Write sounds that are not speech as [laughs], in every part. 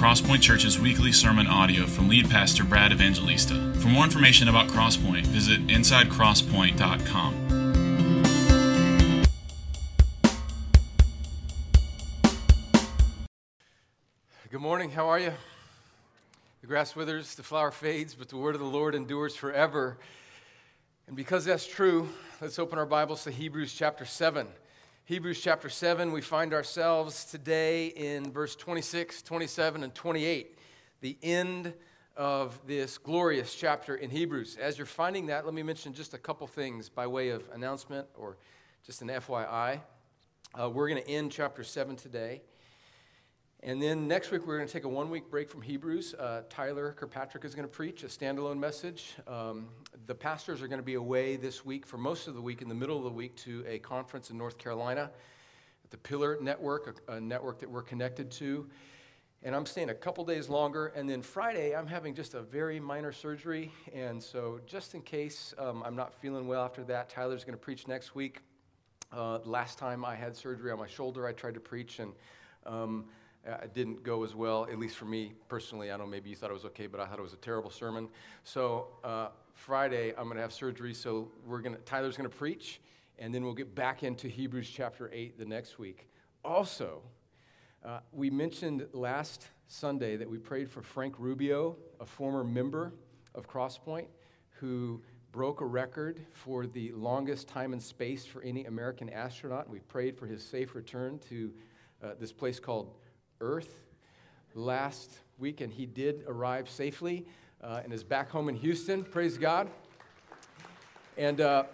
Crosspoint Church's weekly sermon audio from lead pastor Brad Evangelista. For more information about Crosspoint, visit insidecrosspoint.com. Good morning. How are you? The grass withers, the flower fades, but the word of the Lord endures forever. And because that's true, let's open our Bibles to Hebrews chapter 7. Hebrews chapter 7, we find ourselves today in verse 26, 27, and 28, the end of this glorious chapter in Hebrews. As you're finding that, let me mention just a couple things by way of announcement or just an FYI. Uh, we're going to end chapter 7 today. And then next week, we're going to take a one week break from Hebrews. Uh, Tyler Kirkpatrick is going to preach a standalone message. Um, the pastors are going to be away this week for most of the week, in the middle of the week, to a conference in North Carolina at the Pillar Network, a, a network that we're connected to. And I'm staying a couple days longer. And then Friday, I'm having just a very minor surgery. And so, just in case um, I'm not feeling well after that, Tyler's going to preach next week. Uh, last time I had surgery on my shoulder, I tried to preach, and um, it didn't go as well, at least for me personally. I don't know, maybe you thought it was okay, but I thought it was a terrible sermon. So uh, Friday, I'm going to have surgery, so we're to, Tyler's going to preach, and then we'll get back into Hebrews chapter 8 the next week. Also, uh, we mentioned last Sunday that we prayed for Frank Rubio, a former member of Crosspoint, who broke a record for the longest time in space for any American astronaut. We prayed for his safe return to uh, this place called Earth last week, and he did arrive safely uh, and is back home in Houston. Praise God. And uh,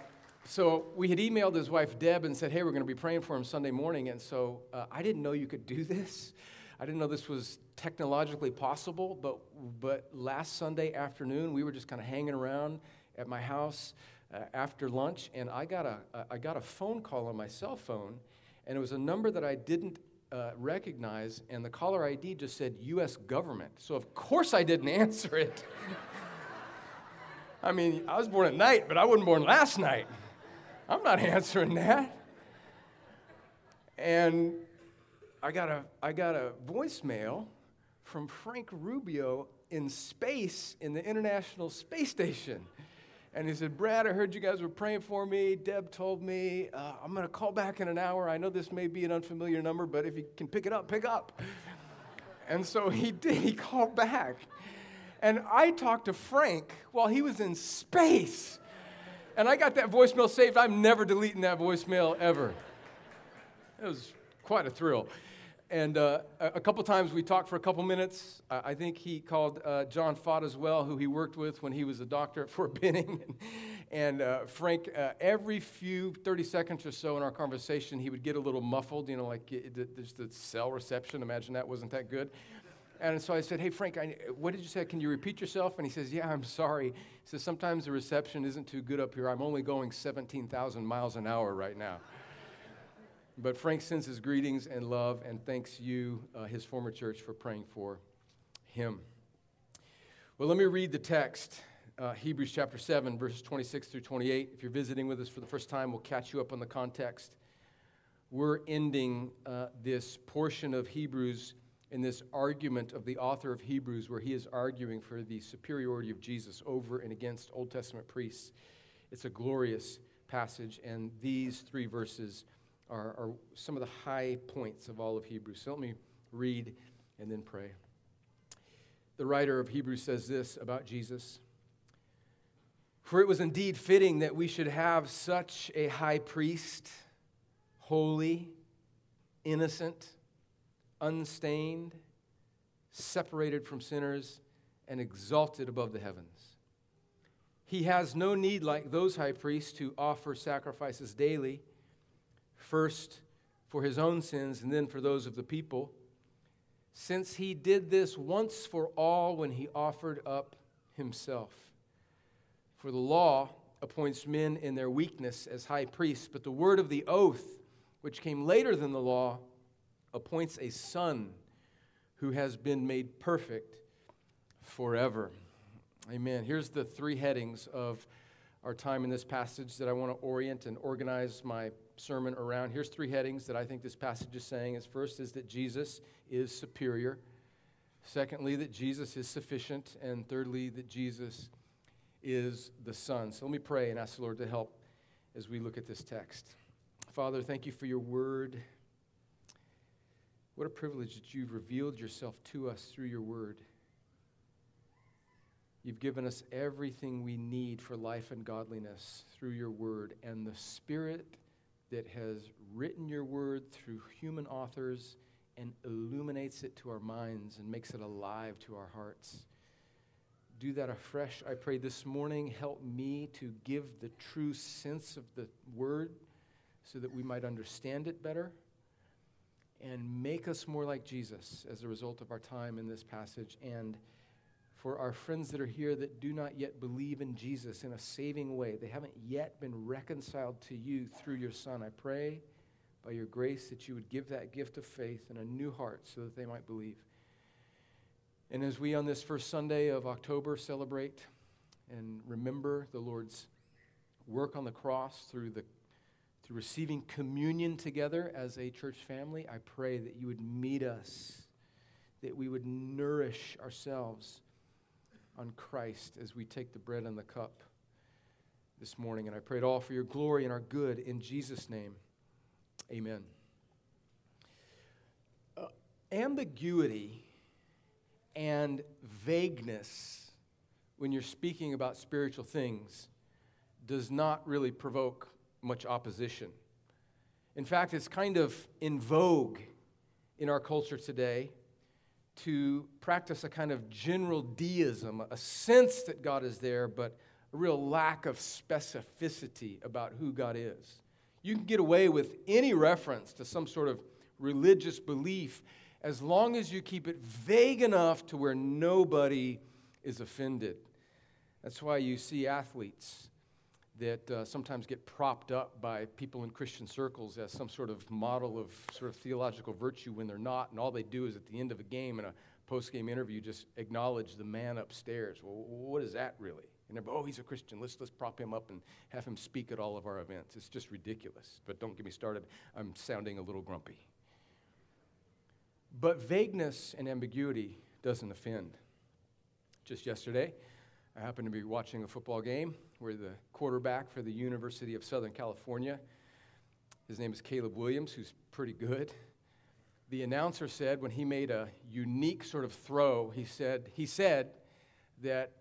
so we had emailed his wife Deb and said, "Hey, we're going to be praying for him Sunday morning." And so uh, I didn't know you could do [laughs] this. I didn't know this was technologically possible. But but last Sunday afternoon, we were just kind of hanging around at my house uh, after lunch, and I got a I got a phone call on my cell phone, and it was a number that I didn't uh, recognize, and the caller ID just said U.S. government. So, of course, I didn't [laughs] answer it. I mean, I was born at night, but I wasn't born last night. I'm not [laughs] answering that. And I got a, I got a voicemail from Frank Rubio in space in the International Space Station. And he said, Brad, I heard you guys were praying for me. Deb told me, uh, I'm going to call back in an hour. I know this may be an unfamiliar number, but if you can pick it up, pick up. and so he [laughs] did. He called back. And I talked to Frank while he was in space. And I got that voicemail saved. I'm never deleting that voicemail ever. It was quite a thrill. And uh, a couple times we talked for a couple minutes. I think he called uh, John Fott as well, who he worked with when he was a doctor at Fort Benning. [laughs] and uh, Frank, uh, every few 30 seconds or so in our conversation, he would get a little muffled, you know, like there's the cell reception. Imagine that wasn't that good. And so I said, Hey, Frank, I, what did you say? Can you repeat yourself? And he says, Yeah, I'm sorry. He says, Sometimes the reception isn't too good up here. I'm only going 17,000 miles an hour right now. But Frank sends his greetings and love and thanks you, uh, his former church, for praying for him. Well, let me read the text uh, Hebrews chapter 7, verses 26 through 28. If you're visiting with us for the first time, we'll catch you up on the context. We're ending uh, this portion of Hebrews in this argument of the author of Hebrews, where he is arguing for the superiority of Jesus over and against Old Testament priests. It's a glorious passage, and these three verses are, are some of the high points of all of Hebrews. So let me read and then pray. The writer of Hebrews says this about Jesus For it was indeed fitting that we should have such a high priest, holy, innocent, unstained, separated from sinners, and exalted above the heavens. He has no need, like those high priests, to offer sacrifices daily first for his own sins and then for those of the people, since he did this once for all when he offered up himself. For the law appoints men in their weakness as high priests, but the word of the oath, which came later than the law, appoints a son who has been made perfect forever. Amen. Here's the three headings of our time in this passage that I want to orient and organize my sermon around. Here's three headings that I think this passage is saying. Is first is that Jesus is superior. Secondly, that Jesus is sufficient. And thirdly, that Jesus is the Son. So let me pray and ask the Lord to help as we look at this text. Father, thank you for your word. What a privilege that you've revealed yourself to us through your word. You've given us everything we need for life and godliness through your word. And the Spirit that has written your word through human authors and illuminates it to our minds and makes it alive to our hearts. Do that afresh, I pray, this morning. Help me to give the true sense of the word so that we might understand it better and make us more like Jesus as a result of our time in this passage. And for our friends that are here that do not yet believe in Jesus in a saving way, they haven't yet been reconciled to you through your Son, I pray by your grace that you would give that gift of faith and a new heart so that they might believe. And as we on this first Sunday of October celebrate and remember the Lord's work on the cross through the through receiving communion together as a church family, I pray that you would meet us, that we would nourish ourselves on Christ as we take the bread and the cup this morning. And I pray it all for your glory and our good in Jesus' name. Amen. Uh, ambiguity and vagueness when you're speaking about spiritual things does not really provoke much opposition. In fact, it's kind of in vogue in our culture today to practice a kind of general deism, a sense that God is there, but a real lack of specificity about who God is. You can get away with any reference to some sort of religious belief as long as you keep it vague enough to where nobody is offended. That's why you see athletes that uh, sometimes get propped up by people in Christian circles as some sort of model of sort of theological virtue when they're not, and all they do is at the end of a game in a post game interview just acknowledge the man upstairs. Well, what is that really? And oh, he's a Christian. Let's, let's prop him up and have him speak at all of our events. It's just ridiculous. But don't get me started. I'm sounding a little grumpy. But vagueness and ambiguity doesn't offend. Just yesterday, I happened to be watching a football game where the quarterback for the University of Southern California, his name is Caleb Williams, who's pretty good. The announcer said when he made a unique sort of throw, he said, he said that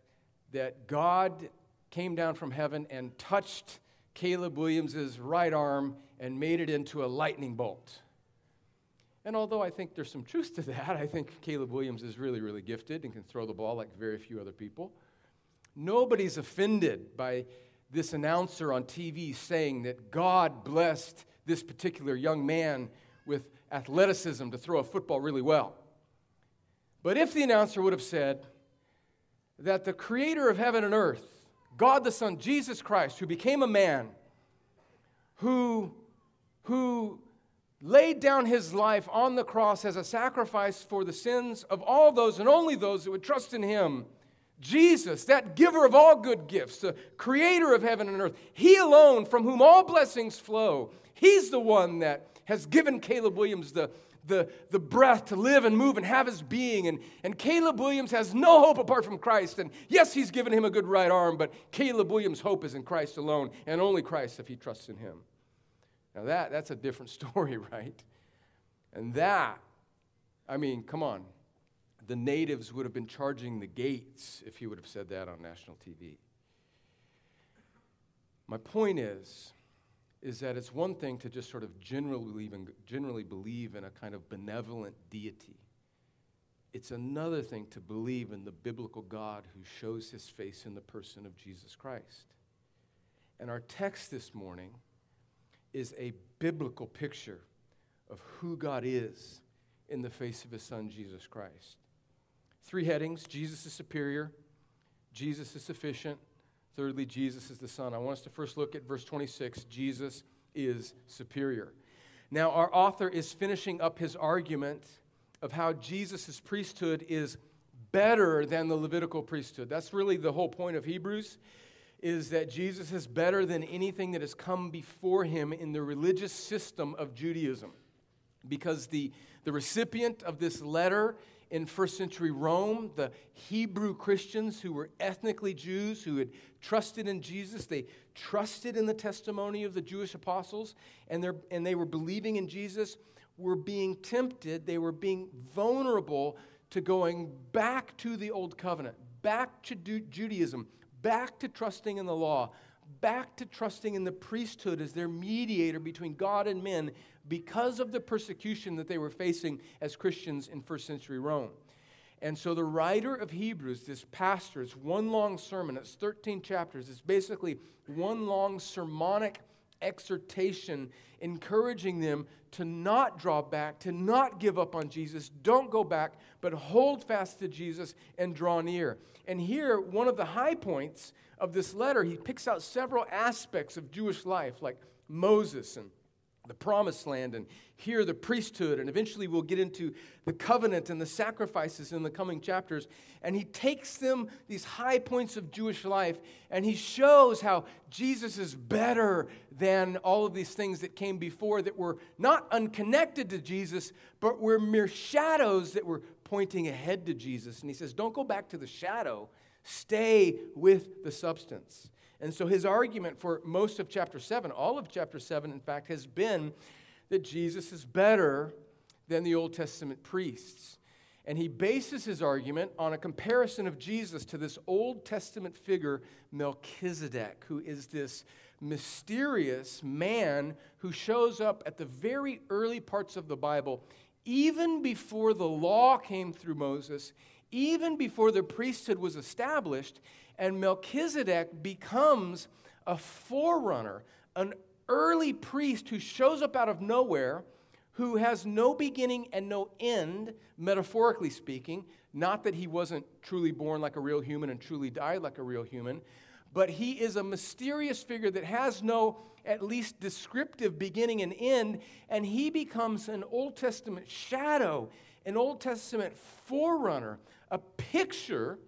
that God came down from heaven and touched Caleb Williams' right arm and made it into a lightning bolt. And although I think there's some truth to that, I think Caleb Williams is really, really gifted and can throw the ball like very few other people. Nobody's offended by this announcer on TV saying that God blessed this particular young man with athleticism to throw a football really well. But if the announcer would have said, that the creator of heaven and earth, God the Son, Jesus Christ, who became a man, who, who laid down his life on the cross as a sacrifice for the sins of all those and only those who would trust in him. Jesus, that giver of all good gifts, the creator of heaven and earth, he alone from whom all blessings flow, he's the one that has given Caleb Williams the, the, the breath to live and move and have his being. And, and Caleb Williams has no hope apart from Christ. And yes, he's given him a good right arm, but Caleb Williams' hope is in Christ alone and only Christ if he trusts in him. Now, that, that's a different [laughs] story, right? And that, I mean, come on. The natives would have been charging the gates if he would have said that on national TV. My point is, is that it's one thing to just sort of generally believe in, generally believe in a kind of benevolent deity. It's another thing to believe in the biblical God who shows his face in the person of Jesus Christ. And our text this morning is a biblical picture of who God is in the face of his son, Jesus Christ. Three headings Jesus is superior, Jesus is sufficient, Thirdly, Jesus is the Son. I want us to first look at verse 26 Jesus is superior. Now, our author is finishing up his argument of how Jesus' priesthood is better than the Levitical priesthood. That's really the whole point of Hebrews is that Jesus is better than anything that has come before him in the religious system of Judaism. Because the, the recipient of this letter in first century Rome, the Hebrew Christians who were ethnically Jews, who had trusted in Jesus, they trusted in the testimony of the Jewish apostles, and, and they were believing in Jesus, were being tempted, they were being vulnerable to going back to the old covenant, back to Judaism, back to trusting in the law, back to trusting in the priesthood as their mediator between God and men because of the persecution that they were facing as Christians in first century Rome. And so the writer of Hebrews, this pastor, it's one long sermon, it's 13 chapters, it's basically one long sermonic exhortation encouraging them to not draw back, to not give up on Jesus. Don't go back, but hold fast to Jesus and draw near. And here, one of the high points of this letter, he picks out several aspects of Jewish life, like Moses and the promised land and here the priesthood and eventually we'll get into the covenant and the sacrifices in the coming chapters. And he takes them these high points of jewish life and he shows how jesus is better than all of these things that came before that were not unconnected to jesus but were mere shadows that were pointing ahead to jesus. And he says don't go back to the shadow. Stay with the substance and so his argument for most of chapter 7, all of chapter 7, in fact, has been that Jesus is better than the Old Testament priests. And he bases his argument on a comparison of Jesus to this Old Testament figure, Melchizedek, who is this mysterious man who shows up at the very early parts of the Bible, even before the law came through Moses, even before the priesthood was established. And Melchizedek becomes a forerunner, an early priest who shows up out of nowhere, who has no beginning and no end, metaphorically speaking. Not that he wasn't truly born like a real human and truly died like a real human, but he is a mysterious figure that has no, at least descriptive beginning and end, and he becomes an Old Testament shadow, an Old Testament forerunner, a picture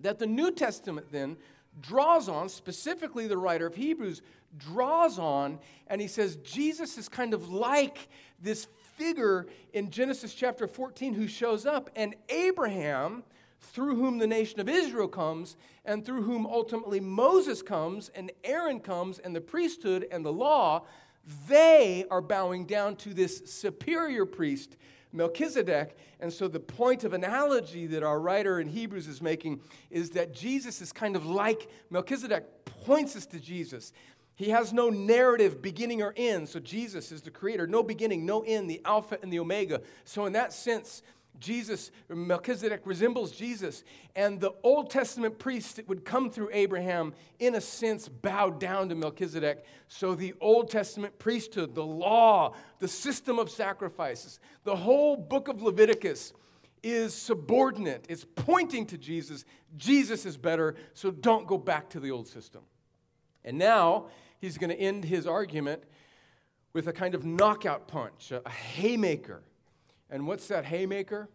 that the New Testament then draws on, specifically the writer of Hebrews draws on, and he says Jesus is kind of like this figure in Genesis chapter 14 who shows up, and Abraham, through whom the nation of Israel comes, and through whom ultimately Moses comes, and Aaron comes, and the priesthood and the law, they are bowing down to this superior priest Melchizedek. And so, the point of analogy that our writer in Hebrews is making is that Jesus is kind of like Melchizedek, points us to Jesus. He has no narrative beginning or end. So, Jesus is the creator, no beginning, no end, the Alpha and the Omega. So, in that sense, Jesus, Melchizedek resembles Jesus. And the Old Testament priests that would come through Abraham, in a sense, bowed down to Melchizedek. So the Old Testament priesthood, the law, the system of sacrifices, the whole book of Leviticus is subordinate. It's pointing to Jesus. Jesus is better, so don't go back to the old system. And now he's going to end his argument with a kind of knockout punch, a haymaker. And what's that haymaker?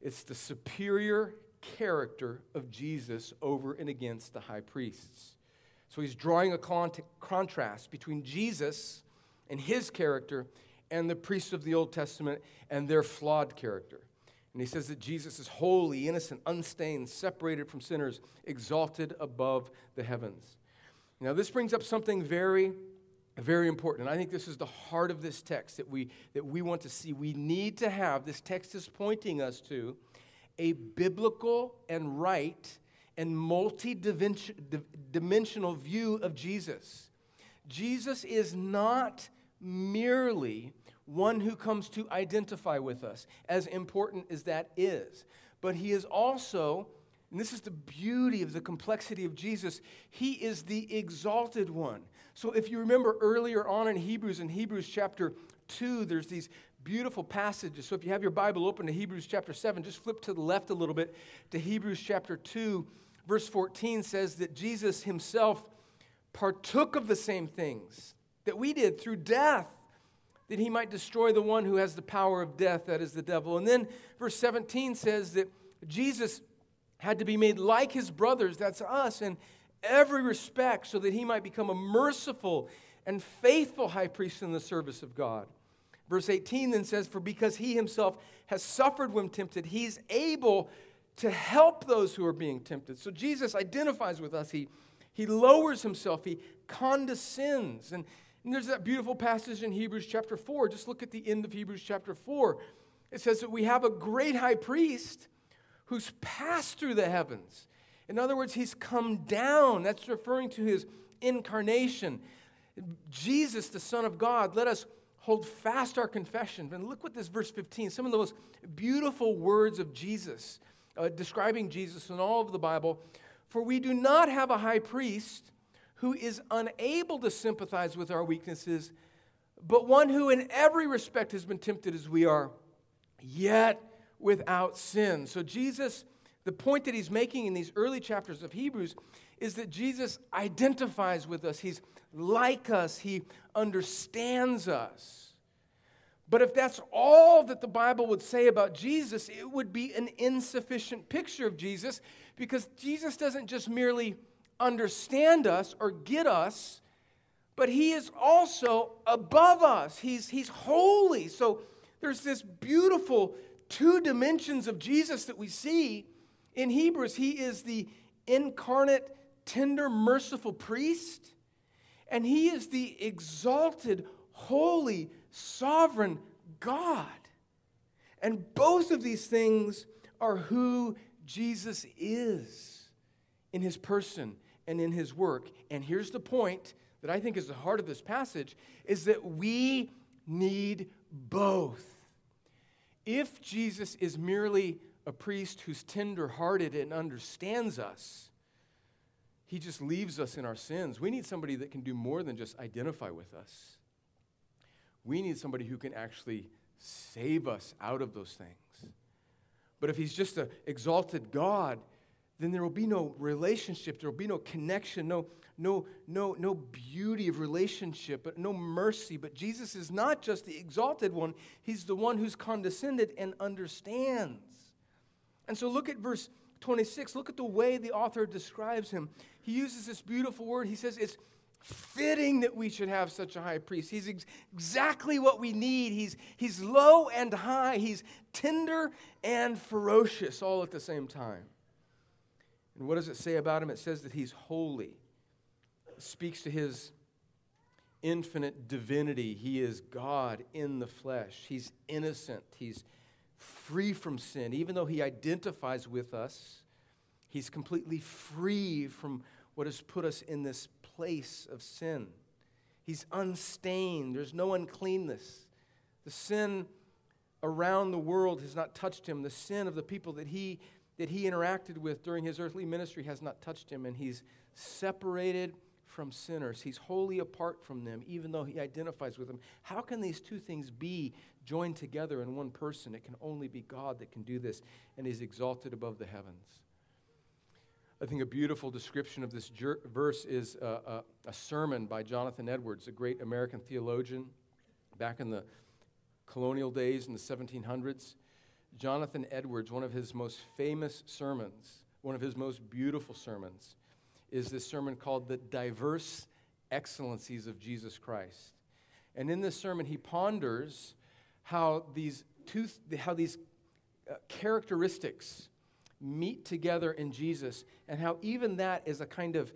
It's the superior character of Jesus over and against the high priests. So he's drawing a contrast between Jesus and his character and the priests of the Old Testament and their flawed character. And he says that Jesus is holy, innocent, unstained, separated from sinners, exalted above the heavens. Now, this brings up something very very important. And I think this is the heart of this text that we, that we want to see. We need to have, this text is pointing us to a biblical and right and multi dimensional view of Jesus. Jesus is not merely one who comes to identify with us, as important as that is, but he is also, and this is the beauty of the complexity of Jesus, he is the exalted one. So if you remember earlier on in Hebrews, in Hebrews chapter 2, there's these beautiful passages. So if you have your Bible open to Hebrews chapter 7, just flip to the left a little bit to Hebrews chapter 2. Verse 14 says that Jesus himself partook of the same things that we did through death, that he might destroy the one who has the power of death, that is the devil. And then verse 17 says that Jesus had to be made like his brothers, that's us, and every respect so that he might become a merciful and faithful high priest in the service of God. Verse 18 then says, For because he himself has suffered when tempted, he's able to help those who are being tempted. So Jesus identifies with us. He, he lowers himself, he condescends. And, and there's that beautiful passage in Hebrews chapter 4. Just look at the end of Hebrews chapter 4. It says that we have a great high priest who's passed through the heavens. In other words, he's come down. That's referring to his incarnation. Jesus, the Son of God, let us hold fast our confession. And look what this verse 15, some of the most beautiful words of Jesus, uh, describing Jesus in all of the Bible. For we do not have a high priest who is unable to sympathize with our weaknesses, but one who in every respect has been tempted as we are, yet without sin. So, Jesus, the point that he's making in these early chapters of Hebrews is that Jesus identifies with us. He's like us, he understands us. But if that's all that the Bible would say about Jesus, it would be an insufficient picture of Jesus because Jesus doesn't just merely understand us or get us, but he is also above us. He's, he's holy. So there's this beautiful two dimensions of Jesus that we see in Hebrews. He is the incarnate, tender, merciful priest, and he is the exalted, holy, sovereign God. And both of these things are who Jesus is in his person and in his work. And here's the point that I think is the heart of this passage is that we need both. If Jesus is merely a priest who's tender-hearted and understands us, he just leaves us in our sins. We need somebody that can do more than just identify with us. We need somebody who can actually save us out of those things. But if he's just an exalted God, then there will be no relationship, there will be no connection, no, no, no, no beauty of relationship, but no mercy. But Jesus is not just the exalted one, he's the one who's condescended and understands. And so look at verse 26. Look at the way the author describes him. He uses this beautiful word. He says it's fitting that we should have such a high priest. He's ex- exactly what we need. He's, he's low and high, he's tender and ferocious all at the same time. And what does it say about him? It says that he's holy. It speaks to his infinite divinity. He is God in the flesh. He's innocent. He's free from sin. Even though he identifies with us, he's completely free from what has put us in this place of sin. He's unstained. There's no uncleanness. The sin around the world has not touched him. The sin of the people that he that he interacted with during his earthly ministry has not touched him, and he's separated from sinners. He's wholly apart from them, even though he identifies with them. How can these two things be joined together in one person? It can only be God that can do this, and he's exalted above the heavens. I think a beautiful description of this jer- verse is a, sermon by Jonathan Edwards, a great American theologian back in the colonial days in the 1700s. Jonathan Edwards, one of his most famous sermons, one of his most beautiful sermons, is this sermon called The Diverse Excellencies of Jesus Christ. And in this sermon, he ponders how these, two, how these uh, characteristics meet together in Jesus, and how even that is a kind of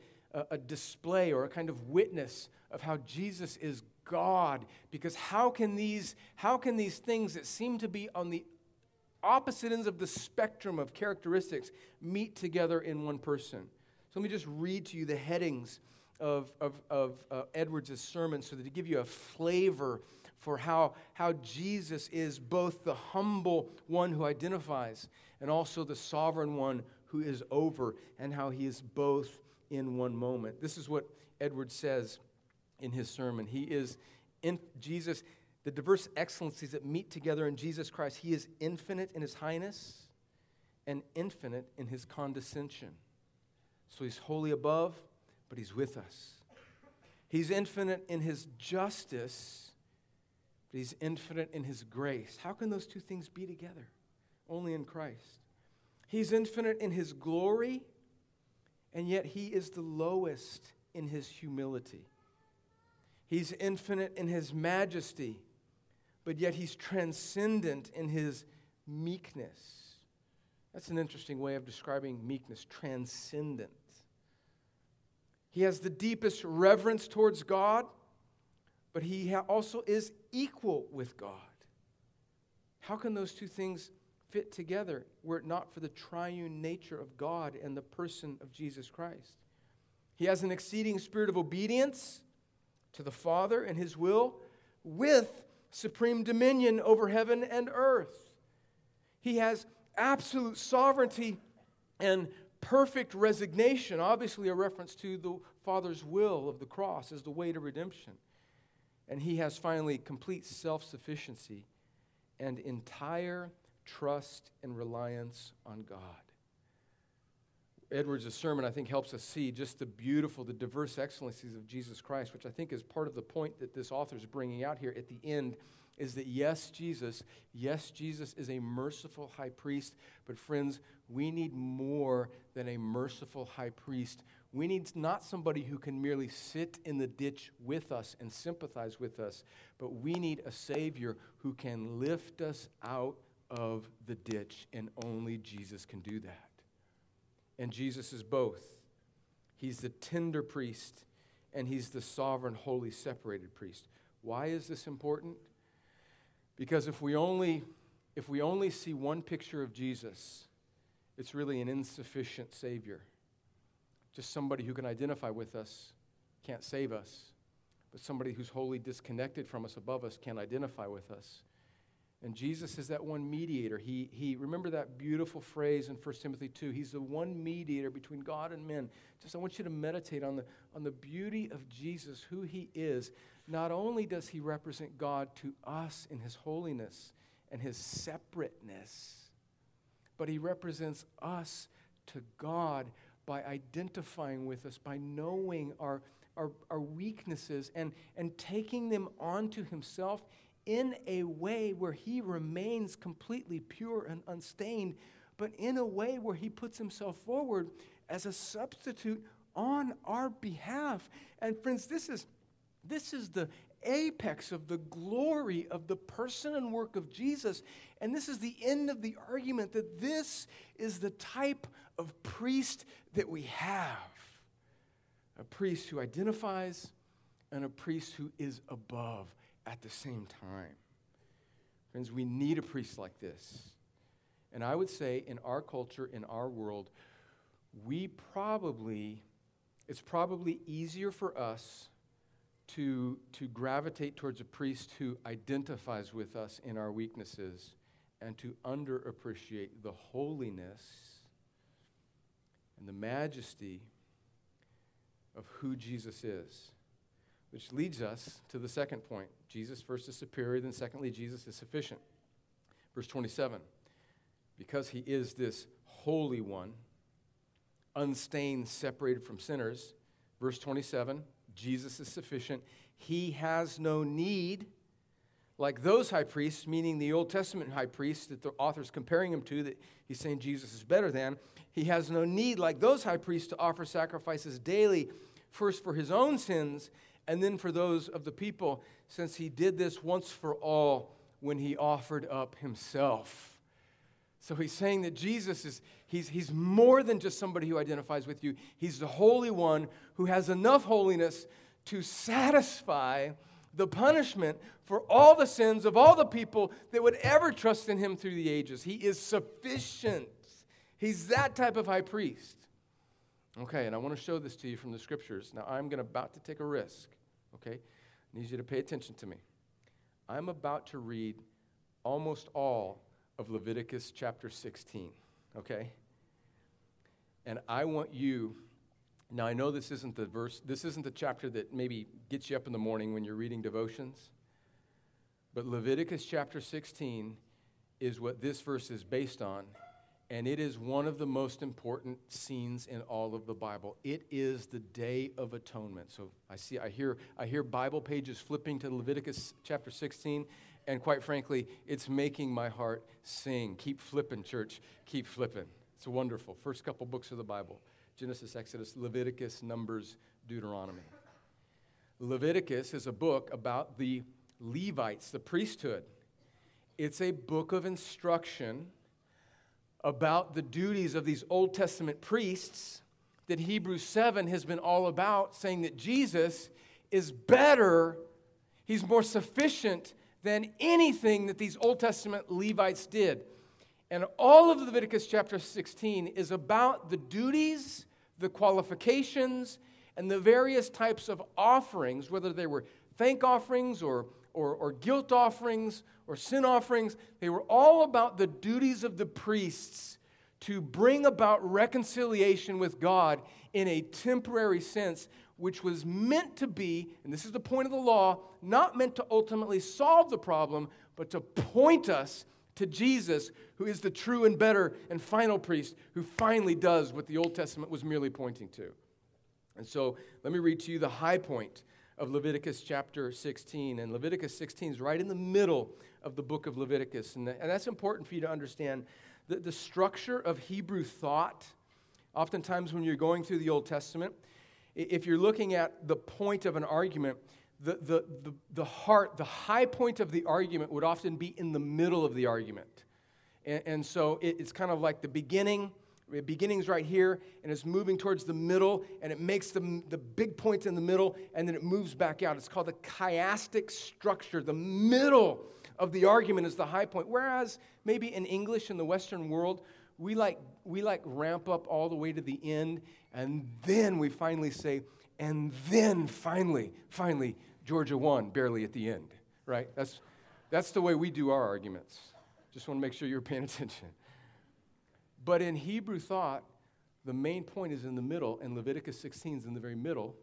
a display or a kind of witness of how Jesus is God. Because how can these, how can these things that seem to be on the opposite ends of the spectrum of characteristics meet together in one person. So let me just read to you the headings of, of, of uh, Edwards' sermon so that to give you a flavor for how, how Jesus is both the humble one who identifies and also the sovereign one who is over, and how he is both in one moment. This is what Edward says in his sermon. He is in Jesus the diverse excellencies that meet together in Jesus Christ. He is infinite in his highness and infinite in his condescension. So he's wholly above, but he's with us. He's infinite in his justice, he's infinite in his grace. How can those two things be together? Only in Christ. He's infinite in his glory, and yet he is the lowest in his humility. He's infinite in his majesty, but yet he's transcendent in his meekness. That's an interesting way of describing meekness transcendent. He has the deepest reverence towards God, but he also is equal with God. How can those two things fit together were it not for the triune nature of God and the person of Jesus Christ? He has an exceeding spirit of obedience to the Father and his will with supreme dominion over heaven and earth. He has absolute sovereignty and perfect resignation, obviously, a reference to the Father's will of the cross as the way to redemption. And he has finally complete self sufficiency and entire trust and reliance on God. Edwards' sermon, I think, helps us see just the beautiful, the diverse excellencies of Jesus Christ, which I think is part of the point that this author is bringing out here at the end is that yes, Jesus, yes, Jesus is a merciful high priest, but friends, we need more than a merciful high priest. We need not somebody who can merely sit in the ditch with us and sympathize with us, but we need a Savior who can lift us out of the ditch, and only Jesus can do that. And Jesus is both. He's the tender priest, and he's the sovereign, holy, separated priest. Why is this important? Because if we only if we only see one picture of Jesus, it's really an insufficient Savior. Just somebody who can identify with us can't save us, but somebody who's wholly disconnected from us above us can identify with us. And Jesus is that one mediator. He, he remember that beautiful phrase in 1 Timothy 2. He's the one mediator between God and men. Just I want you to meditate on the, on the beauty of Jesus, who he is. Not only does he represent God to us in his holiness and his separateness, but he represents us to God by identifying with us, by knowing our, our, our weaknesses and, and taking them onto himself in a way where he remains completely pure and unstained, but in a way where he puts himself forward as a substitute on our behalf. And friends, this is this is the apex of the glory of the person and work of Jesus. And this is the end of the argument that this is the type of priest that we have a priest who identifies and a priest who is above at the same time. Friends, we need a priest like this. And I would say in our culture, in our world, we probably, it's probably easier for us to, to gravitate towards a priest who identifies with us in our weaknesses and to underappreciate the holiness and the majesty of who Jesus is. Which leads us to the second point. Jesus first is superior, then secondly, Jesus is sufficient. Verse 27 Because he is this holy one, unstained, separated from sinners. Verse 27 Jesus is sufficient. He has no need, like those high priests, meaning the Old Testament high priests that the author is comparing him to, that he's saying Jesus is better than. He has no need, like those high priests, to offer sacrifices daily, first for his own sins and then for those of the people, since he did this once for all when he offered up himself. So he's saying that Jesus is, he's, he's more than just somebody who identifies with you. He's the Holy One who has enough holiness to satisfy the punishment for all the sins of all the people that would ever trust in him through the ages. He is sufficient. He's that type of high priest. Okay, and I want to show this to you from the scriptures. Now, I'm going to about to take a risk, okay? I need you to pay attention to me. I'm about to read almost all of Leviticus chapter 16, okay? And I want you, now I know this isn't the verse, this isn't the chapter that maybe gets you up in the morning when you're reading devotions, but Leviticus chapter 16 is what this verse is based on and it is one of the most important scenes in all of the Bible. It is the Day of Atonement. So I see, I hear, I hear Bible pages flipping to Leviticus chapter 16, and quite frankly, it's making my heart sing. Keep flipping, church. Keep flipping. It's wonderful. First couple books of the Bible Genesis, Exodus, Leviticus, Numbers, Deuteronomy. Leviticus is a book about the Levites, the priesthood. It's a book of instruction about the duties of these Old Testament priests that Hebrews 7 has been all about, saying that Jesus is better, he's more sufficient than anything that these Old Testament Levites did. And all of Leviticus chapter 16 is about the duties, the qualifications, and the various types of offerings, whether they were thank offerings or, or, or, guilt offerings or sin offerings, they were all about the duties of the priests to bring about reconciliation with God in a temporary sense, which was meant to be, and this is the point of the law, not meant to ultimately solve the problem, but to point us to Jesus, who is the true and better and final priest, who finally does what the Old Testament was merely pointing to. And so let me read to you the high point of Leviticus chapter 16. And Leviticus 16 is right in the middle of the book of Leviticus. And, and that's important for you to understand the, the structure of Hebrew thought. Oftentimes, when you're going through the Old Testament, if you're looking at the point of an argument, the, the, the, the heart, the high point of the argument would often be in the middle of the argument. And, and so it, it's kind of like the beginning the beginning's right here, and it's moving towards the middle, and it makes the, the big points in the middle, and then it moves back out. It's called the chiastic structure. The middle of the argument is the high point. Whereas maybe in English in the Western world, we like, we like ramp up all the way to the end, and then we finally say, and then finally, finally, Georgia won barely at the end, right? That's, that's the way we do our arguments. Just want to make sure you're paying [laughs] attention. But in Hebrew thought, the main point is in the middle, and Leviticus 16 is in the very middle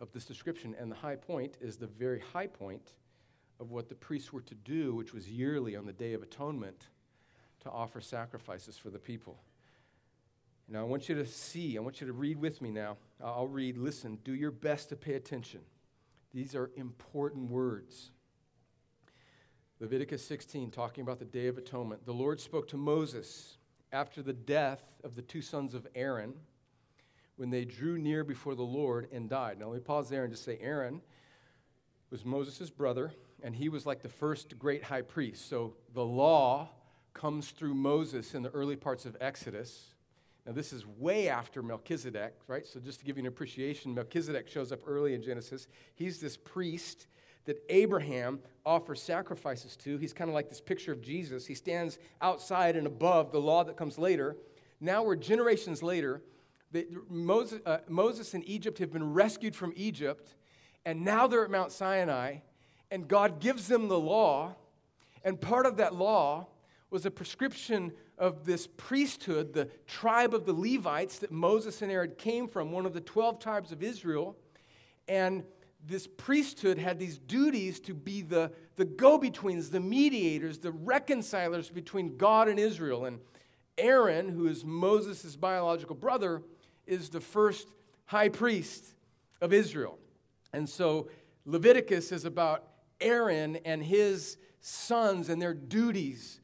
of this description. And the high point is the very high point of what the priests were to do, which was yearly on the Day of Atonement to offer sacrifices for the people. Now, I want you to see, I want you to read with me now. I'll read, listen, do your best to pay attention. These are important words. Leviticus 16, talking about the Day of Atonement. The Lord spoke to Moses after the death of the two sons of Aaron when they drew near before the Lord and died. Now, let me pause there and just say Aaron was Moses' brother, and he was like the first great high priest. So the law comes through Moses in the early parts of Exodus. Now, this is way after Melchizedek, right? So, just to give you an appreciation, Melchizedek shows up early in Genesis. He's this priest that Abraham offers sacrifices to. He's kind of like this picture of Jesus. He stands outside and above the law that comes later. Now we're generations later. Moses, uh, Moses and Egypt have been rescued from Egypt, and now they're at Mount Sinai, and God gives them the law. And part of that law was a prescription of this priesthood, the tribe of the Levites that Moses and Aaron came from, one of the 12 tribes of Israel. And this priesthood had these duties to be the, the go betweens, the mediators, the reconcilers between God and Israel. And Aaron, who is Moses' biological brother, is the first high priest of Israel. And so Leviticus is about Aaron and his sons and their duties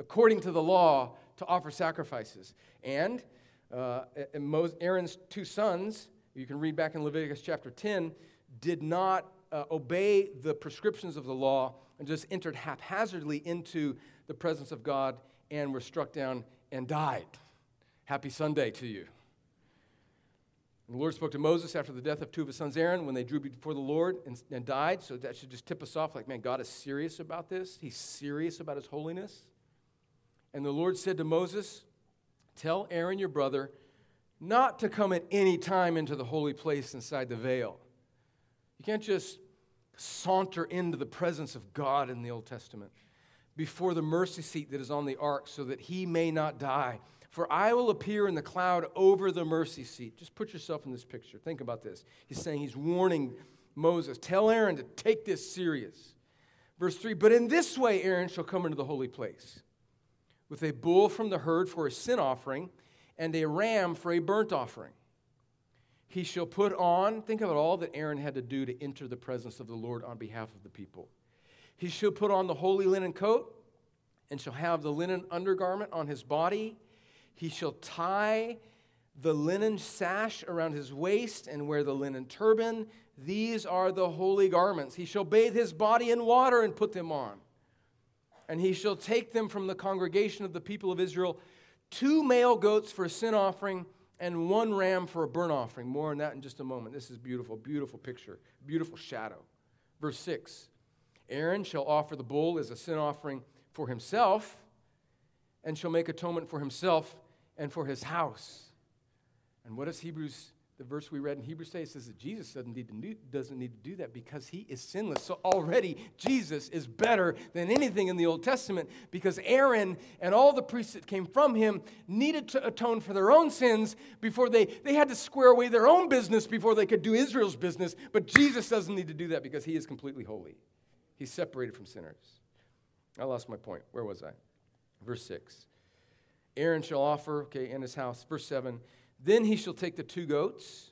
according to the law to offer sacrifices. And uh, Aaron's two sons, you can read back in Leviticus chapter 10, did not uh, obey the prescriptions of the law and just entered haphazardly into the presence of God and were struck down and died. Happy Sunday to you. The Lord spoke to Moses after the death of two of his sons, Aaron, when they drew before the Lord and, and died. So that should just tip us off like, man, God is serious about this. He's serious about his holiness. And the Lord said to Moses, Tell Aaron your brother not to come at any time into the holy place inside the veil you can't just saunter into the presence of God in the Old Testament before the mercy seat that is on the ark so that he may not die. For I will appear in the cloud over the mercy seat. Just put yourself in this picture. Think about this. He's saying, he's warning Moses, tell Aaron to take this serious. Verse 3 But in this way, Aaron shall come into the holy place with a bull from the herd for a sin offering and a ram for a burnt offering. He shall put on, think about all that Aaron had to do to enter the presence of the Lord on behalf of the people. He shall put on the holy linen coat and shall have the linen undergarment on his body. He shall tie the linen sash around his waist and wear the linen turban. These are the holy garments. He shall bathe his body in water and put them on. And he shall take them from the congregation of the people of Israel two male goats for a sin offering and one ram for a burnt offering. More on that in just a moment. This is beautiful, beautiful picture, beautiful shadow. Verse 6 Aaron shall offer the bull as a sin offering for himself and shall make atonement for himself and for his house. And what does Hebrews the verse we read in Hebrews say says that Jesus doesn't need, to do, doesn't need to do that because he is sinless. So already Jesus is better than anything in the Old Testament because Aaron and all the priests that came from him needed to atone for their own sins before they, they had to square away their own business before they could do Israel's business. But Jesus doesn't need to do that because he is completely holy. He's separated from sinners. I lost my point. Where was I? Verse 6. Aaron shall offer, okay, in his house. Verse 7 then he shall take the two goats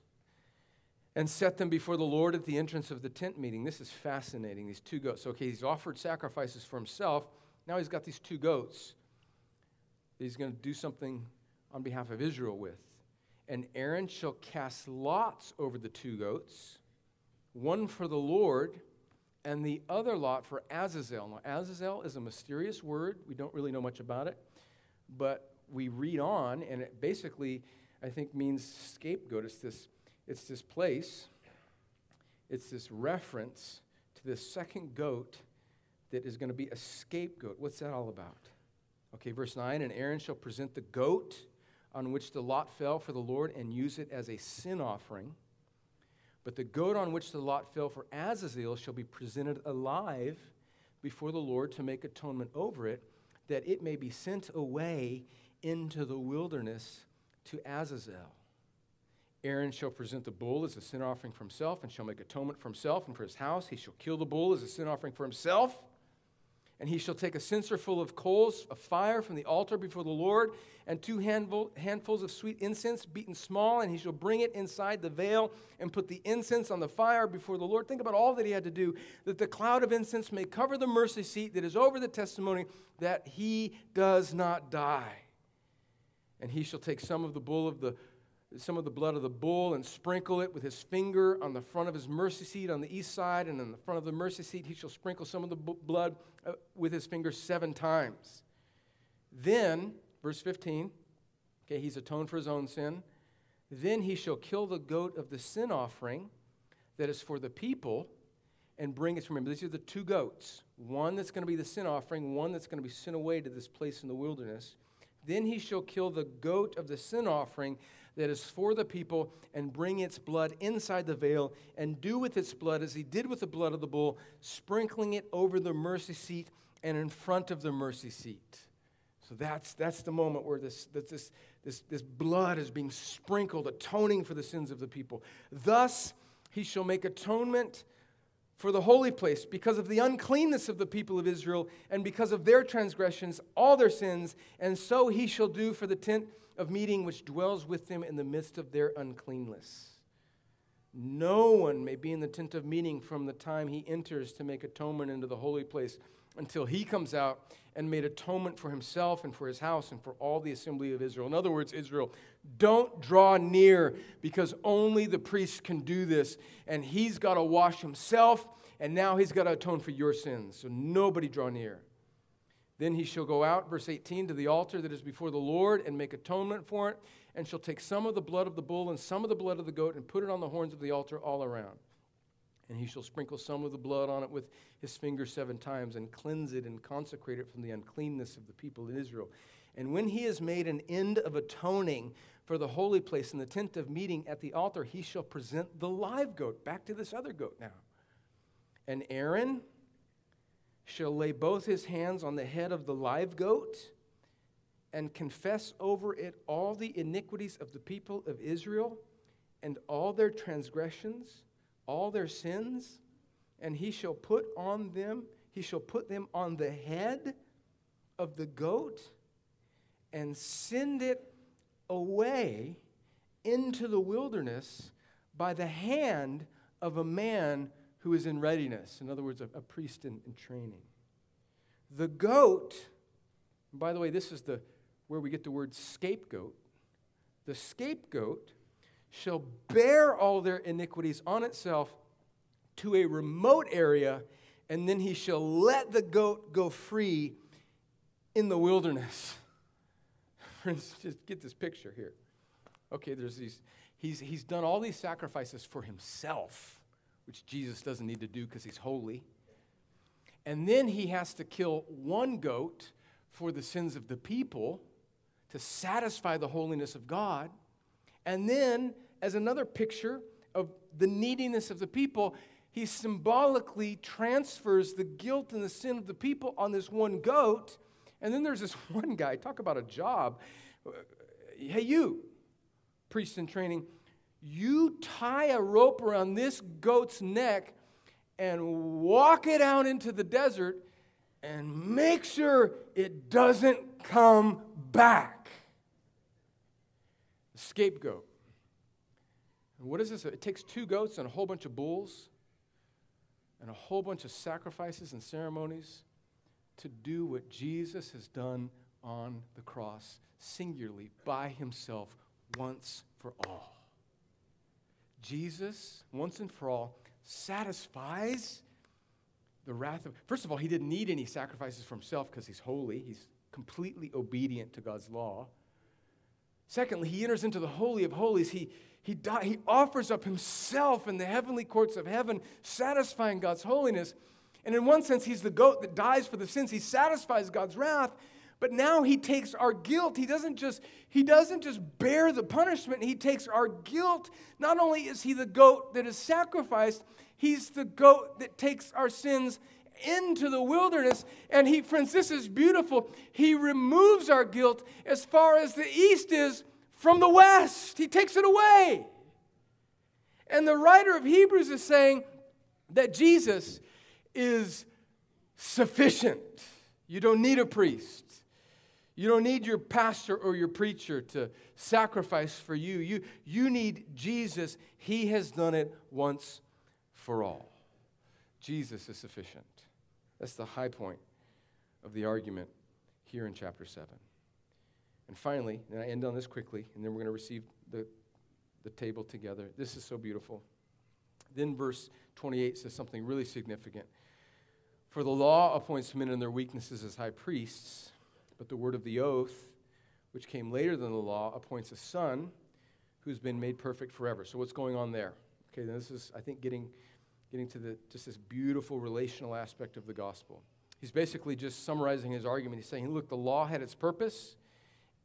and set them before the Lord at the entrance of the tent meeting. This is fascinating, these two goats. Okay, he's offered sacrifices for himself. Now he's got these two goats that he's going to do something on behalf of Israel with. And Aaron shall cast lots over the two goats, one for the Lord and the other lot for Azazel. Now, Azazel is a mysterious word. We don't really know much about it, but we read on, and it basically I think means scapegoat. It's this, it's this place, it's this reference to this second goat that is going to be a scapegoat. What's that all about? Okay, verse 9 And Aaron shall present the goat on which the lot fell for the Lord and use it as a sin offering. But the goat on which the lot fell for Azazel shall be presented alive before the Lord to make atonement over it, that it may be sent away into the wilderness to Azazel. Aaron shall present the bull as a sin offering for himself and shall make atonement for himself and for his house. He shall kill the bull as a sin offering for himself. And he shall take a censer full of coals of fire from the altar before the Lord, and two handful, handfuls of sweet incense beaten small, and he shall bring it inside the veil and put the incense on the fire before the Lord. Think about all that he had to do, that the cloud of incense may cover the mercy seat that is over the testimony, that he does not die. And he shall take some of the bull of the some of the blood of the bull and sprinkle it with his finger on the front of his mercy seat on the east side, and in the front of the mercy seat he shall sprinkle some of the blood uh, with his finger seven times. Then, verse 15, okay, he's atoned for his own sin. Then he shall kill the goat of the sin offering that is for the people and bring it. Remember, these are the two goats one that's going to be the sin offering, one that's going to be sent away to this place in the wilderness. Then he shall kill the goat of the sin offering that is for the people and bring its blood inside the veil and do with its blood as he did with the blood of the bull, sprinkling it over the mercy seat and in front of the mercy seat. So that's, that's the moment where this, this, this, this blood is being sprinkled, atoning for the sins of the people. Thus he shall make atonement for the holy place because of the uncleanness of the people of Israel and because of their transgressions, all their sins, and so he shall do for the tent of meeting which dwells with them in the midst of their uncleanness. No one may be in the tent of meeting from the time he enters to make atonement into the holy place until he comes out and made atonement for himself and for his house and for all the assembly of Israel. In other words, Israel, don't draw near because only the priest can do this. And he's got to wash himself, and now he's got to atone for your sins. So nobody draw near. Then he shall go out, verse 18, to the altar that is before the Lord and make atonement for it, and shall take some of the blood of the bull and some of the blood of the goat and put it on the horns of the altar all around. And he shall sprinkle some of the blood on it with his finger seven times and cleanse it and consecrate it from the uncleanness of the people in Israel. And when he has made an end of atoning for the holy place in the tent of meeting at the altar, he shall present the live goat. Back to this other goat now. And Aaron shall lay both his hands on the head of the live goat and confess over it all the iniquities of the people of Israel and all their transgressions all their sins, and he shall put on them, he shall put them on the head of the goat and send it away into the wilderness by the hand of a man who is in readiness. In other words, a, a priest in, in training. The goat, by the way, this is the where we get the word scapegoat. The scapegoat shall bear all their iniquities on itself to a remote area, and then he shall let the goat go free in the wilderness. Friends, [laughs] just get this picture here. Okay, there's these, he's, he's done all these sacrifices for himself, which Jesus doesn't need to do because he's holy. And then he has to kill one goat for the sins of the people to satisfy the holiness of God. And then, as another picture of the neediness of the people, he symbolically transfers the guilt and the sin of the people on this one goat. And then there's this [laughs] one guy, talk about a job. Hey, you, priest in training, you tie a rope around this goat's neck and walk it out into the desert and make sure it doesn't come back. Scapegoat. what is this? It takes two goats and a whole bunch of bulls and a whole bunch of sacrifices and ceremonies to do what Jesus has done on the cross, singularly, by himself, once for all. Jesus, once and for all, satisfies the wrath of. First of all, he didn't need any sacrifices for himself because he's holy, he's completely obedient to God's law. Secondly, he enters into the Holy of Holies. He, he, die, he offers up himself in the heavenly courts of heaven, satisfying God's holiness. And in one sense, he's the goat that dies for the sins. He satisfies God's wrath. But now he takes our guilt. He doesn't just he doesn't just bear the punishment. He takes our guilt. Not only is he the goat that is sacrificed, he's the goat that takes our sins into the wilderness. And he, friends, this is beautiful. He removes our guilt as far as the east is from the west. He takes it away. And the writer of Hebrews is saying that Jesus is sufficient. You don't need a priest. You don't need your pastor or your preacher to sacrifice for you. You, you need Jesus. He has done it once for all. Jesus is sufficient. That's the high point of the argument here in chapter 7. And finally, and I end on this quickly, and then we're going to receive the, the table together. This is so beautiful. Then verse 28 says something really significant. For the law appoints men in their weaknesses as high priests but the word of the oath, which came later than the law, appoints a son who's been made perfect forever. So what's going on there? Okay, this is, I think, getting, getting to the, just this beautiful relational aspect of the gospel. He's basically just summarizing his argument. He's saying, look, the law had its purpose,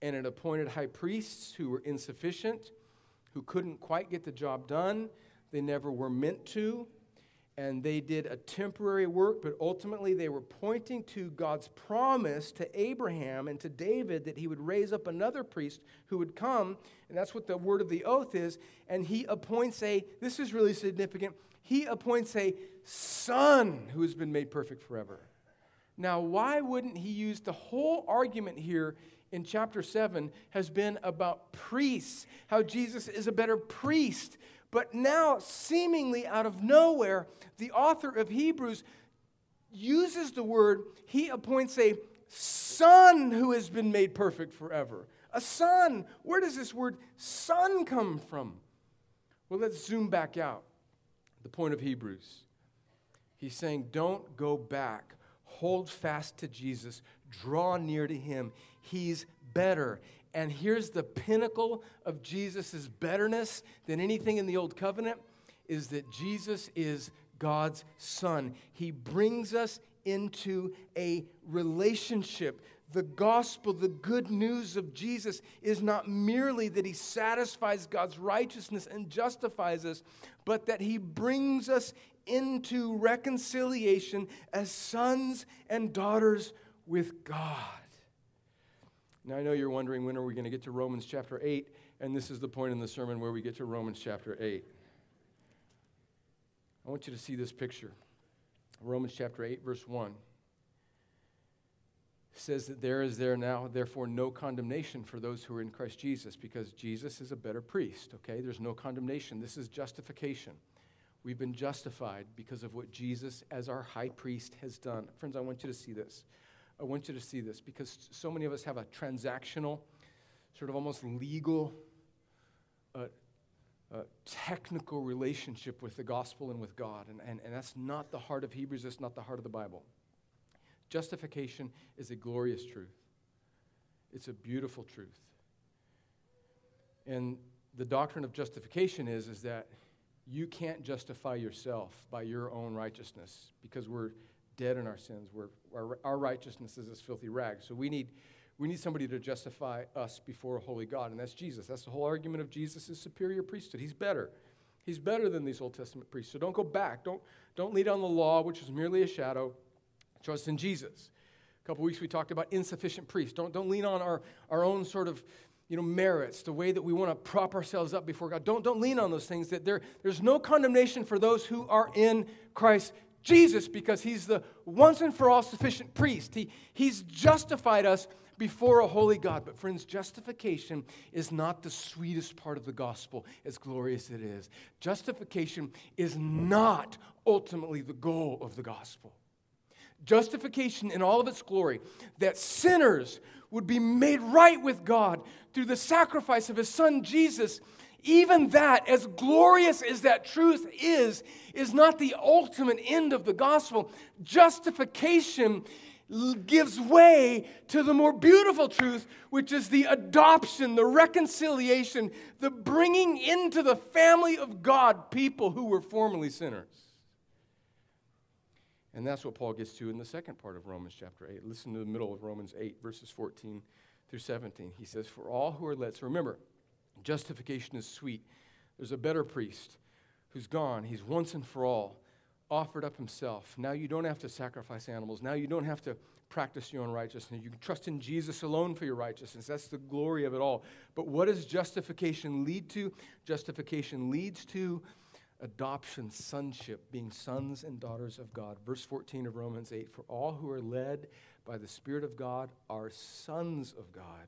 and it appointed high priests who were insufficient, who couldn't quite get the job done. They never were meant to and they did a temporary work, but ultimately they were pointing to God's promise to Abraham and to David that he would raise up another priest who would come, and that's what the word of the oath is. And he appoints a, this is really significant, he appoints a son who has been made perfect forever. Now, why wouldn't he use the whole argument here in chapter 7 has been about priests, how Jesus is a better priest but now, seemingly out of nowhere, the author of Hebrews uses the word, he appoints a son who has been made perfect forever. A son. Where does this word son come from? Well, let's zoom back out. The point of Hebrews. He's saying, don't go back. Hold fast to Jesus. Draw near to him. He's better. And here's the pinnacle of Jesus' betterness than anything in the Old Covenant is that Jesus is God's Son. He brings us into a relationship. The gospel, the good news of Jesus, is not merely that he satisfies God's righteousness and justifies us, but that he brings us into reconciliation as sons and daughters with God. Now, I know you're wondering when are we going to get to Romans chapter 8, and this is the point in the sermon where we get to Romans chapter 8. I want you to see this picture. Romans chapter 8, verse 1 says that there is there now, therefore, no condemnation for those who are in Christ Jesus, because Jesus is a better priest, okay? There's no condemnation. This is justification. We've been justified because of what Jesus, as our high priest, has done. Friends, I want you to see this. I want you to see this because so many of us have a transactional, sort of almost legal uh, uh, technical relationship with the gospel and with God. And, and, and that's not the heart of Hebrews, that's not the heart of the Bible. Justification is a glorious truth, it's a beautiful truth. And the doctrine of justification is, is that you can't justify yourself by your own righteousness because we're dead in our sins. We're, our, our righteousness is as filthy rags. So we need, we need somebody to justify us before a holy God, and that's Jesus. That's the whole argument of Jesus' superior priesthood. He's better. He's better than these Old Testament priests. So don't go back. Don't, don't lead on the law, which is merely a shadow. Trust in Jesus. A couple weeks we talked about insufficient priests. Don't, don't lean on our, our own sort of you know, merits, the way that we want to prop ourselves up before God. Don't, don't lean on those things. That there, there's no condemnation for those who are in Christ Jesus because he's the once and for all sufficient priest. He, he's justified us before a holy God. But, friends, justification is not the sweetest part of the gospel, as glorious it is. Justification is not ultimately the goal of the gospel. Justification in all of its glory, that sinners would be made right with God through the sacrifice of his son Jesus even that, as glorious as that truth is, is not the ultimate end of the gospel. Justification gives way to the more beautiful truth, which is the adoption, the reconciliation, the bringing into the family of God people who were formerly sinners. And that's what Paul gets to in the second part of Romans chapter 8. Listen to the middle of Romans 8, verses 14 through 17. He says, For all who are led, so remember, Justification is sweet. There's a better priest who's gone. He's once and for all offered up himself. Now you don't have to sacrifice animals. Now you don't have to practice your own righteousness. You can trust in Jesus alone for your righteousness. That's the glory of it all. But what does justification lead to? Justification leads to adoption, sonship, being sons and daughters of God. Verse 14 of Romans 8 For all who are led by the Spirit of God are sons of God.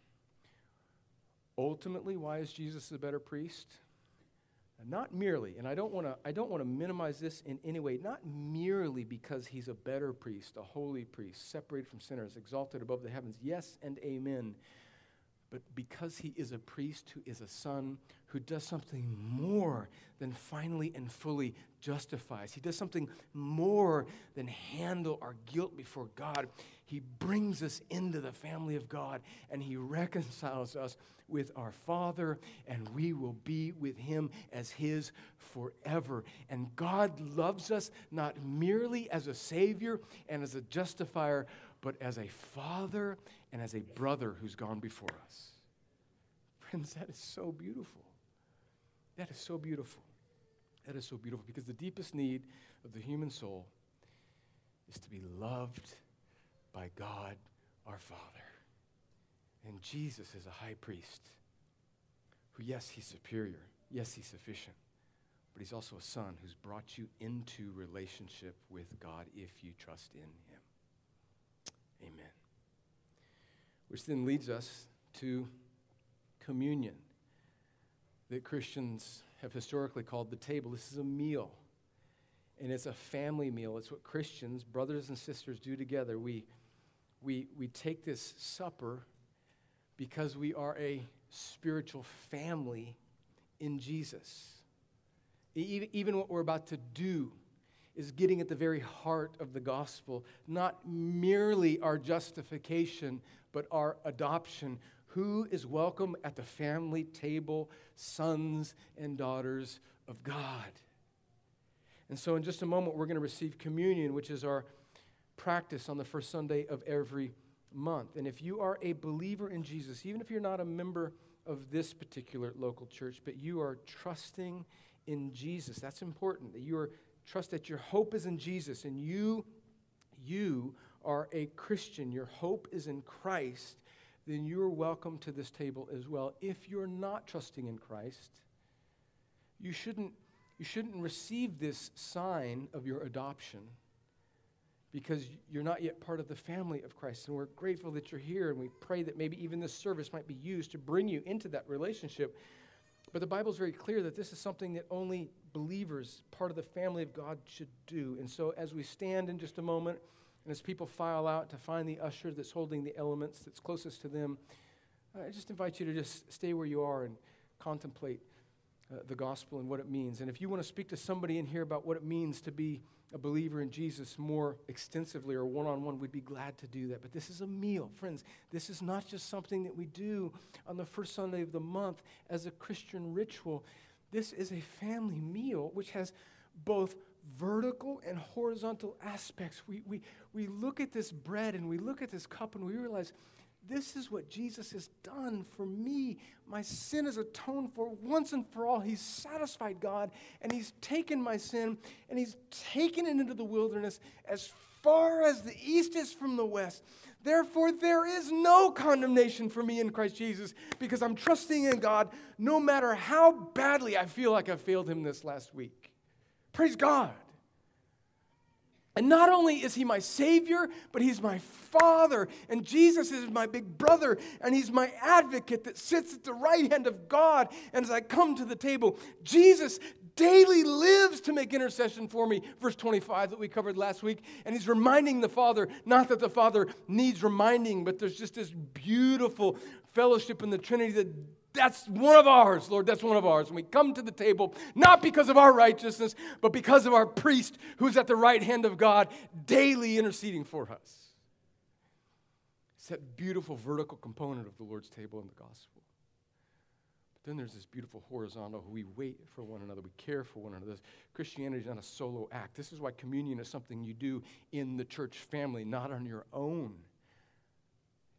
Ultimately, why is Jesus a better priest? Not merely, and I don't want to I don't want to minimize this in any way, not merely because he's a better priest, a holy priest, separated from sinners, exalted above the heavens. Yes and amen. But because he is a priest who is a son who does something more than finally and fully justifies. He does something more than handle our guilt before God. He brings us into the family of God and he reconciles us with our Father, and we will be with him as his forever. And God loves us not merely as a Savior and as a justifier, but as a Father and as a brother who's gone before us. Friends, that is so beautiful. That is so beautiful. That is so beautiful because the deepest need of the human soul is to be loved by God our Father. And Jesus is a high priest who, yes, he's superior. Yes, he's sufficient. But he's also a son who's brought you into relationship with God if you trust in him. Amen. Which then leads us to communion that Christians have historically called the table. This is a meal, and it's a family meal. It's what Christians, brothers and sisters, do together. We, we, we take this supper because we are a spiritual family in Jesus. Even what we're about to do is getting at the very heart of the gospel, not merely our justification, but our adoption. Who is welcome at the family table? Sons and daughters of God. And so, in just a moment, we're going to receive communion, which is our practice on the first Sunday of every month. And if you are a believer in Jesus, even if you're not a member of this particular local church, but you are trusting in Jesus, that's important. That you are trust that your hope is in Jesus and you you are a Christian, your hope is in Christ, then you're welcome to this table as well. If you're not trusting in Christ, you shouldn't you shouldn't receive this sign of your adoption because you're not yet part of the family of Christ. And we're grateful that you're here, and we pray that maybe even this service might be used to bring you into that relationship. But the Bible's very clear that this is something that only believers, part of the family of God, should do. And so as we stand in just a moment, and as people file out to find the usher that's holding the elements that's closest to them, I just invite you to just stay where you are and contemplate uh, the gospel and what it means. And if you want to speak to somebody in here about what it means to be a believer in Jesus more extensively or one on one, we'd be glad to do that. But this is a meal. Friends, this is not just something that we do on the first Sunday of the month as a Christian ritual. This is a family meal which has both vertical and horizontal aspects. We, we, we look at this bread and we look at this cup and we realize this is what Jesus has done for me. My sin is atoned for once and for all. He's satisfied God, and He's taken my sin and He's taken it into the wilderness as far as the east is from the west. Therefore, there is no condemnation for me in Christ Jesus because I'm trusting in God no matter how badly I feel like I failed Him this last week. Praise God. And not only is he my Savior, but he's my Father. And Jesus is my big brother. And he's my advocate that sits at the right hand of God. And as I come to the table, Jesus daily lives to make intercession for me. Verse 25 that we covered last week. And he's reminding the Father, not that the Father needs reminding, but there's just this beautiful fellowship in the Trinity that that's one of ours, Lord. That's one of ours. And we come to the table not because of our righteousness, but because of our priest who's at the right hand of God, daily interceding for us. It's that beautiful vertical component of the Lord's table in the gospel. But then there's this beautiful horizontal we wait for one another, we care for one another. Christianity is not a solo act. This is why communion is something you do in the church family, not on your own.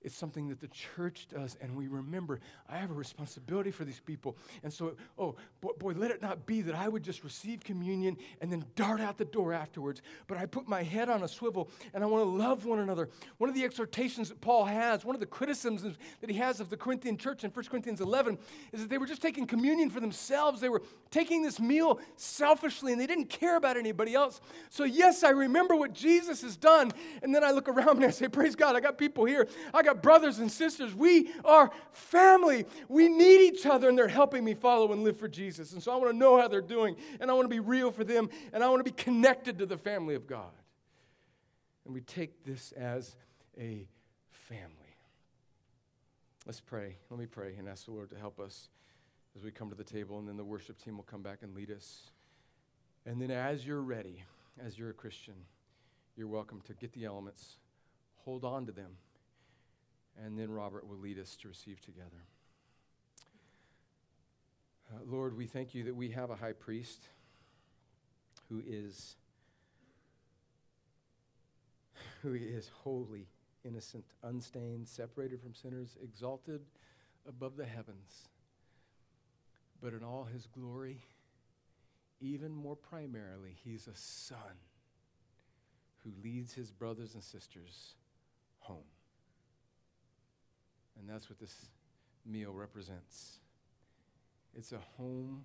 It's something that the church does, and we remember I have a responsibility for these people. And so, oh, boy, boy, let it not be that I would just receive communion and then dart out the door afterwards. But I put my head on a swivel and I want to love one another. One of the exhortations that Paul has, one of the criticisms that he has of the Corinthian church in 1 Corinthians 11, is that they were just taking communion for themselves. They were taking this meal selfishly and they didn't care about anybody else. So, yes, I remember what Jesus has done. And then I look around and I say, Praise God, I got people here. I got got brothers and sisters. We are family. We need each other, and they're helping me follow and live for Jesus. And so I want to know how they're doing, and I want to be real for them, and I want to be connected to the family of God. And we take this as a family. Let's pray. Let me pray and ask the Lord to help us as we come to the table, and then the worship team will come back and lead us. And then, as you're ready, as you're a Christian, you're welcome to get the elements, hold on to them and then Robert will lead us to receive together. Uh, Lord, we thank you that we have a high priest who is who is holy, innocent, unstained, separated from sinners, exalted above the heavens. But in all his glory, even more primarily, he's a son who leads his brothers and sisters home. And that's what this meal represents. It's a home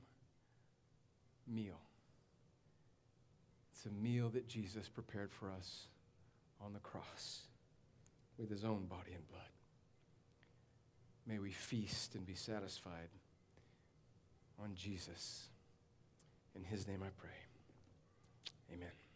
meal. It's a meal that Jesus prepared for us on the cross with his own body and blood. May we feast and be satisfied on Jesus. In his name I pray. Amen.